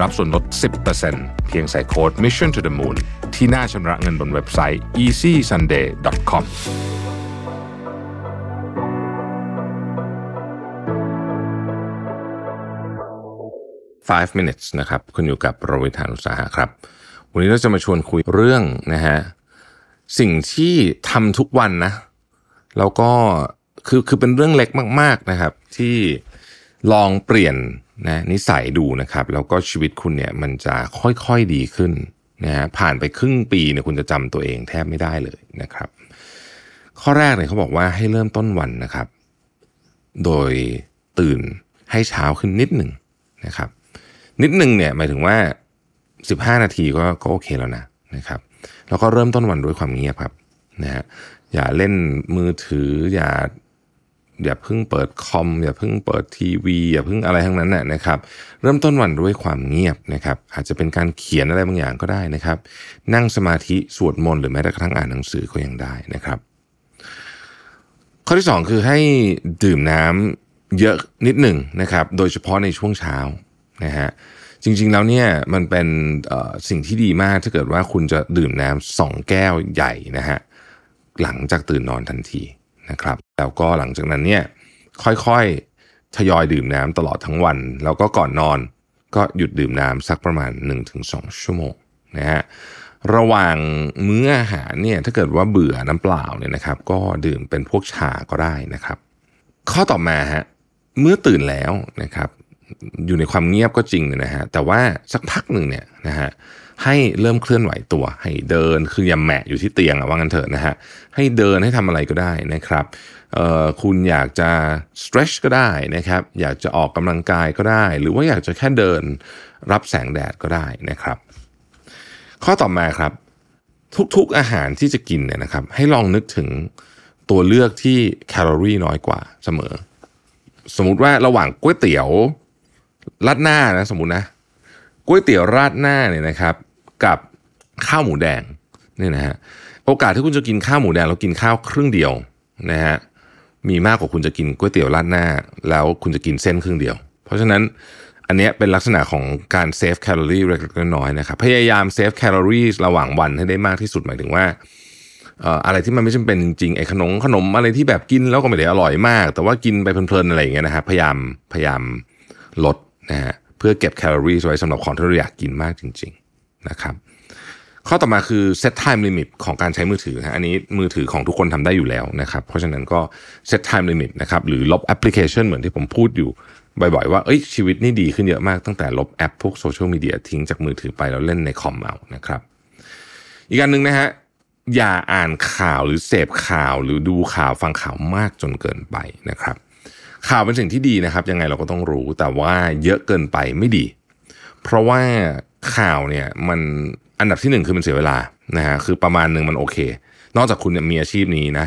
รับส่วนลด 10%เพียงใส่โค้ด Mission to the Moon ที่หน้าชำระเงินบนเว็บไซต์ easysunday.com 5 minutes นะครับคุณอยู่กับโรวิธานุสาหะครับ วันนี้เราจะมาชวนคุยเรื่องนะฮะสิ่งที่ทำทุกวันนะ แล้วก็คือคือเป็นเรื่องเล็กมาก ๆนะครับ ที่ ลองเปลี่ยนนะนิสัยดูนะครับ แล้วก็ชีวิตคุณเนี่ยมันจะค่อยๆดีขึ้นนะฮะผ่านไปครึ่งปีเนี่ยคุณจะจำตัวเองแทบไม่ได้เลยนะครับ ข้อแรกเนี่ยเขาบอกว่าให้เริ่มต้นวันนะครับ โดยตื่นให้เช้าขึ้นนิดหนึ่งนะครับ นิดหนึ่งเนี่ยหมายถึงว่า 15 นาทีก็ก็โอเคแล้วนะนะครับแล้วก็เริ่มต้นวันด้วยความเงียบครับนะฮะอย่าเล่นมือถือ อย่า อย่าเพิ่งเปิดคอม อย่าเพิ่งเปิดทีวี อย่าเพิ่งอะไรทั้งนั้นนะครับ เริ่มต้นวันด้วยความเงียบนะครับ อาจจะเป็นการเขียนอะไรบางอย่างก็ได้นะครับ นั่งสมาธิสวดมนต์หรือแม้แต่กระทั่งอ่านหนังสือก็ยังได้นะครับ ข้อที่ 2 คือให้ดื่มน้ำเยอะนิดหนึ่งนะครับ โดยเฉพาะในช่วงเช้านะฮะจริงๆ แล้วเนี่ยมันเป็นสิ่งที่ดีมากถ้าเกิดว่าคุณจะดื่มน้ำสองแก้วใหญ่นะฮะหลังจากตื่นนอนทันที นะครับ แล้วก็หลังจากนั้นเนี่ยค่อยๆทยอยดื่มน้ำตลอดทั้งวัน แล้วก็ก่อนนอนก็หยุดดื่มน้ำสักประมาณ 1-2 ชั่วโมงนะฮะระหว่างมื้ออาหารเนี่ยถ้าเกิดว่าเบื่อน้ำเปล่าเนี่ยนะครับ ก็ดื่มเป็นพวกชาก็ได้นะครับ ข้อต่อมาฮะเมื่อตื่นแล้วนะครับ อยู่ในความเงียบก็จริงนะฮะแต่ว่าสักพักหนึ่งเนี่ยนะฮะ ให้เริ่มเคลื่อนไหวตัว ให้เดินคืออย่าแหมะอยู่ที่เตียงอะว่างั้นเถอะนะฮะให้เดินให้ทำอะไรก็ได้นะครับเอ่อคุณอยากจะ stretch ก็ได้นะครับ อยากจะออกกำลังกายก็ได้ หรือว่าอยากจะแค่เดินรับแสงแดดก็ได้นะครับ ข้อต่อมาครับ ทุกๆอาหารที่จะกินเนี่ยนะครับ ให้ลองนึกถึงตัวเลือกที่แคลอรี่น้อยกว่าเสมอ สมมุติว่าระหว่างก๋วยเตี๋ยวราดหน้านะสมมตินะก๋วยเตี๋ยวราดหน้าเนี่ยนะครับ กับข้าวหมูแดงเนี่ยนะฮะโอกาสที่คุณจะกินข้าวหมูแดงแล้วกินข้าวครึ่งเดียวนะฮะมีมากกว่าคุณจะกินก๋วยเตี๋ยวราดหน้า แล้วคุณจะกินเส้นครึ่งเดียว เพราะฉะนั้นอันนี้เป็นลักษณะของการ save แคลอรี่เล็กๆน้อยๆนะครับพยายาม save แคลอรี่ระหว่างวันให้ได้มากที่สุดหมายถึงว่าอะไรที่มันไม่จำเป็นจริงๆไอ้ขนมขนมอะไรที่แบบกินแล้วก็ไม่ได้อร่อยมาก แต่ว่ากินไปเพลินๆอะไรอย่างเงี้ยนะครับพยายามพยายามลดนะฮะเพื่อเก็บแคลอรี่ไว้สำหรับของที่เราอยากกินมากจริง ๆ นะครับ ข้อต่อมาคือ set time limit ของการใช้มือถือฮะอันนี้มือถือของทุกคนทำได้อยู่แล้วนะครับ เพราะฉะนั้นก็ set time limit นะครับหรือลบแอปพลิเคชันเหมือนที่ผมพูดอยู่บ่อยๆว่าเอ้ยชีวิตนี่ดีขึ้นเยอะมากตั้งแต่ลบแอปพวกโซเชียลมีเดียทิ้งจากมือถือไปแล้วเล่นในคอมเอานะครับ อีกอันหนึ่งนะฮะอย่าอ่านข่าวหรือเสพข่าวหรือดูข่าวฟังข่าวมากจนเกินไปนะครับ ข่าวเป็นสิ่งที่ดีนะครับ ยังไงเราก็ต้องรู้แต่ว่าเยอะเกินไปไม่ดี เพราะว่าข่าวเนี่ยมันอันดับที่หนึ่งคือมันเสียเวลานะฮะคือประมาณหนึ่งมันโอเค นอกจากคุณเนี่ยมีอาชีพนี้นะ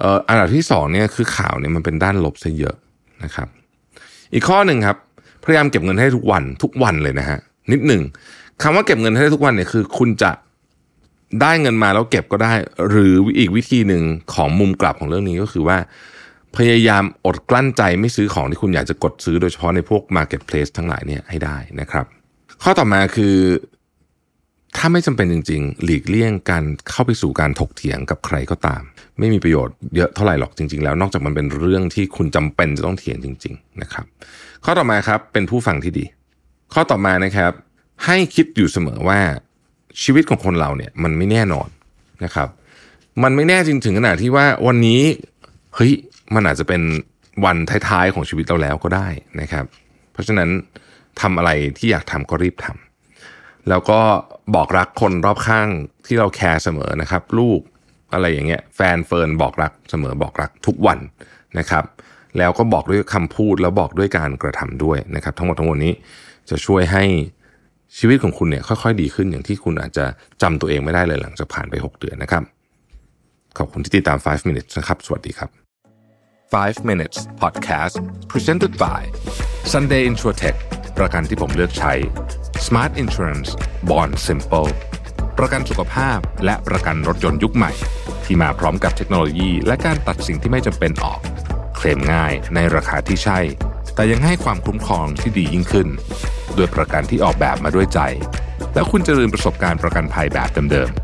เอ่ออันดับที่สองเนี่ยคือข่าวเนี่ยมันเป็นด้านลบซะเยอะนะครับ อีกข้อหนึ่งครับพยายามเก็บเงินให้ทุกวันทุกวันเลยนะฮะนิดหนึ่งคำว่าเก็บเงินให้ทุกวันเนี่ยคือ คุณจะได้เงินมาแล้วเก็บก็ได้ หรืออีกวิธีหนึ่งของมุมกลับของเรื่องนี้ก็คือว่า พยายามอดกลั้นใจไม่ซื้อของที่คุณอยากจะกดซื้อโดยเฉพาะในพวก Marketplace ทั้งหลายเนี่ยให้ได้นะครับ ข้อต่อมาคือ ถ้าไม่จำเป็นจริง ๆ หลีกเลี่ยงการเข้าไปสู่การถกเถียงกับใครก็ตาม ไม่มีประโยชน์เยอะเท่าไหร่หรอกจริง ๆ แล้วนอกจากมันเป็นเรื่องที่คุณจำเป็นจะต้องเถียงจริง ๆ นะครับ ข้อต่อมาครับเป็นผู้ฟังที่ดี ข้อต่อมานะครับ ให้คิดอยู่เสมอว่าชีวิตของคนเราเนี่ยมันไม่แน่นอนนะครับ มันไม่แน่จริงถึงขนาดที่ว่าวันนี้เฮ้ย มันอาจจะเป็นวันท้ายๆของชีวิตเราแล้วก็ได้นะครับ เพราะฉะนั้นทำอะไรที่อยากทำก็รีบทำแล้วก็บอกรักคนรอบข้างที่เรา care เสมอนะครับ ลูกอะไรอย่างเงี้ยแฟนเฟิร์นบอกรักเสมอบอกรักทุกวันนะครับ แล้วก็บอกด้วยคำพูดแล้วบอกด้วยการกระทำด้วยนะครับ ทั้งหมดทั้งมวลนี้จะช่วยให้ชีวิตของคุณเนี่ยค่อยๆ ดีขึ้นอย่างที่คุณอาจจะจำตัวเองไม่ได้เลยหลังจากผ่านไป 6 เดือนนะครับ ขอบคุณที่ติดตาม 5 minutes นะครับ สวัสดีครับ 5 minutes podcast presented by Sunday Insurtech ประกันที่ผมเลือกใช้ Smart Insurance Bond Simple ประกันสุขภาพและประกันรถยนต์ยุคใหม่ ที่มาพร้อมกับเทคโนโลยี และการตัดสิ่งที่ไม่จำเป็นออก เคลมง่ายในราคาที่ใช่ แต่ยังให้ความคุ้มครองที่ดียิ่งขึ้น ด้วยประกันที่ออกแบบมาด้วยใจ แล้วคุณจะลืมประสบการณ์ประกันภัยแบบเดิมๆ